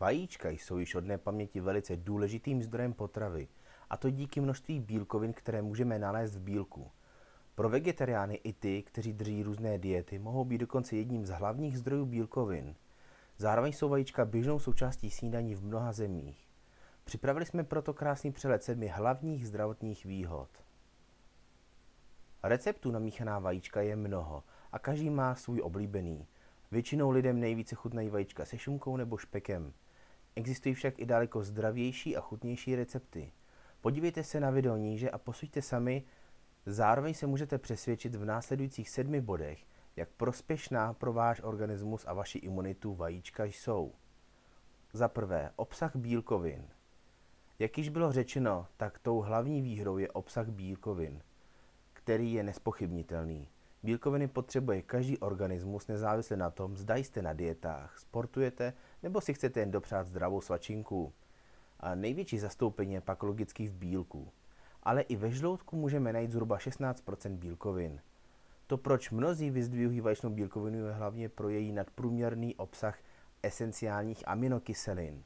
Vajíčka jsou již od paměti velice důležitým zdrojem potravy, a to díky množství bílkovin, které můžeme nalézt v bílku. Pro vegetariány i ty, kteří drží různé diety, mohou být dokonce jedním z hlavních zdrojů bílkovin. Zároveň jsou vajíčka běžnou součástí snídaní v mnoha zemích. Připravili jsme proto krásný přehled sedmi hlavních zdravotních výhod. Receptů na míchaná vajíčka je mnoho a každý má svůj oblíbený. Většinou lidem nejvíce chutnají vajíčka se šunkou nebo špekem. Existují však i daleko zdravější a chutnější recepty. Podívejte se na video níže a posuďte sami, zároveň se můžete přesvědčit v následujících sedmi bodech, jak prospěšná pro váš organismus a vaši imunitu vajíčka jsou. Za prvé, obsah bílkovin. Jak již bylo řečeno, tak tou hlavní výhrou je obsah bílkovin, který je nespochybnitelný. Bílkoviny potřebuje každý organismus nezávisle na tom, zda jste na dietách, sportujete nebo si chcete jen dopřát zdravou svačinku. A největší zastoupení je pak logicky v bílku. Ale i ve žloutku můžeme najít zhruba 16% bílkovin. To, proč mnozí vyzdvihují vaječnou bílkovinu, je hlavně pro její nadprůměrný obsah esenciálních aminokyselin.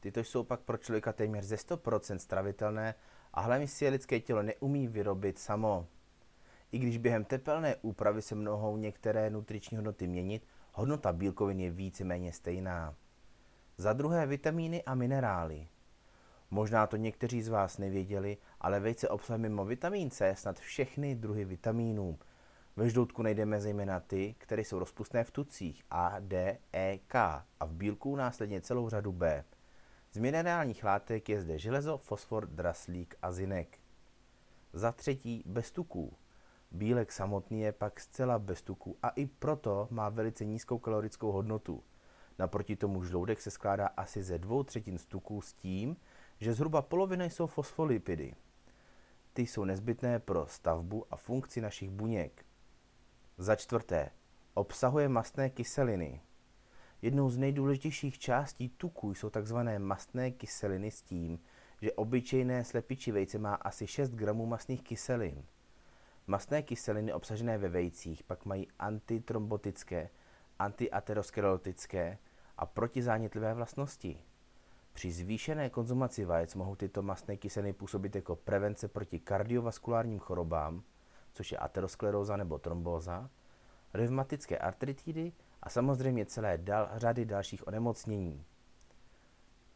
Tyto jsou pak pro člověka téměř ze 100% stravitelné a hlavně si je lidské tělo neumí vyrobit samo. I když během tepelné úpravy se mohou některé nutriční hodnoty měnit, hodnota bílkovin je víceméně stejná. Za druhé vitamíny a minerály. Možná to někteří z vás nevěděli, ale vejce obsahuje mimo vitamin C snad všechny druhy vitamínů. Ve žloutku najdeme zejména ty, které jsou rozpustné v tucích A, D, E, K a v bílku následně celou řadu B. Z minerálních látek je zde železo, fosfor, draslík a zinek. Za třetí bez tuků. Bílek samotný je pak zcela bez tuků a i proto má velice nízkou kalorickou hodnotu. Naproti tomu žloudek se skládá asi ze dvou třetin z tuků s tím, že zhruba polovina jsou fosfolipidy. Ty jsou nezbytné pro stavbu a funkci našich buněk. Za čtvrté, obsahuje mastné kyseliny. Jednou z nejdůležitějších částí tuku jsou tzv. mastné kyseliny s tím, že obyčejné slepičí vejce má asi 6 gramů mastných kyselin. Mastné kyseliny obsažené ve vejcích pak mají antitrombotické, antiaterosklerotické a protizánětlivé vlastnosti. Při zvýšené konzumaci vajec mohou tyto mastné kyseliny působit jako prevence proti kardiovaskulárním chorobám, což je ateroskleróza nebo trombóza, revmatické artritidy a samozřejmě celé dal, řady dalších onemocnění.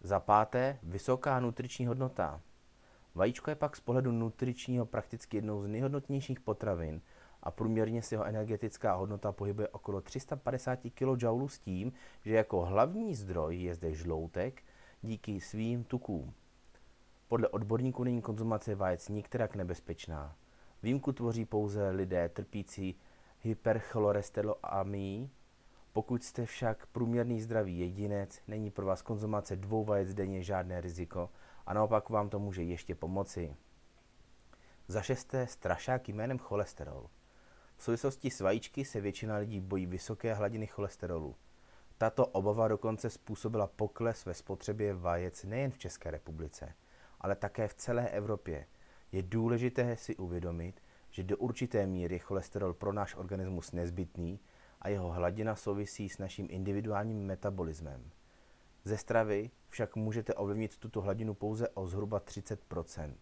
Za páté, vysoká nutriční hodnota. Vajíčko je pak z pohledu nutričního prakticky jednou z nejhodnotnějších potravin a průměrně se jeho energetická hodnota pohybuje okolo 350 kJ s tím, že jako hlavní zdroj je zde žloutek díky svým tukům. Podle odborníků není konzumace vajec nikterak nebezpečná. Výjimku tvoří pouze lidé trpící hypercholesterolamii. Pokud jste však průměrný zdravý jedinec, není pro vás konzumace dvou vajec denně žádné riziko a naopak vám to může ještě pomoci. Za šesté strašák jménem cholesterol. V souvislosti s vajíčky se většina lidí bojí vysoké hladiny cholesterolu. Tato obava dokonce způsobila pokles ve spotřebě vajec nejen v České republice, ale také v celé Evropě. Je důležité si uvědomit, že do určité míry cholesterol pro náš organismus nezbytný a jeho hladina souvisí s naším individuálním metabolismem. Ze stravy však můžete ovlivnit tuto hladinu pouze o zhruba 30%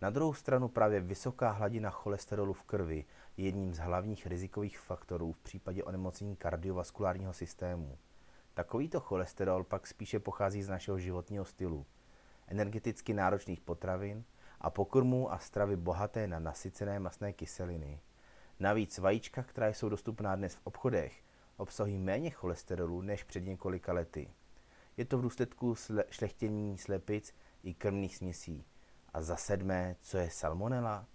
Na druhou stranu právě vysoká hladina cholesterolu v krvi je jedním z hlavních rizikových faktorů v případě onemocnění kardiovaskulárního systému. Takovýto cholesterol pak spíše pochází z našeho životního stylu, energeticky náročných potravin a pokrmů a stravy bohaté na nasycené masné kyseliny. Navíc vajíčka, která jsou dostupná dnes v obchodech, obsahují méně cholesterolu než před několika lety. Je to v důsledku sle- šlechtění slepic i krmných směsí. A za sedmé, co je salmonela?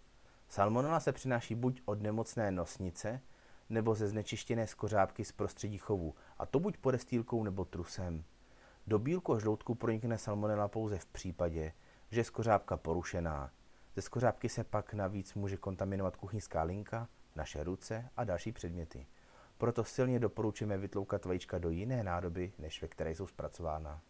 Salmonela se přináší buď od nemocné nosnice, nebo ze znečištěné skořápky z prostředí chovu, a to buď podestýlkou nebo trusem. Do bílku a žloutku pronikne salmonela pouze v případě, že je skořápka porušená. Ze skořápky se pak navíc může kontaminovat kuchyňská linka, naše ruce a další předměty. Proto silně doporučujeme vytloukat vajíčka do jiné nádoby, než ve které jsou zpracována.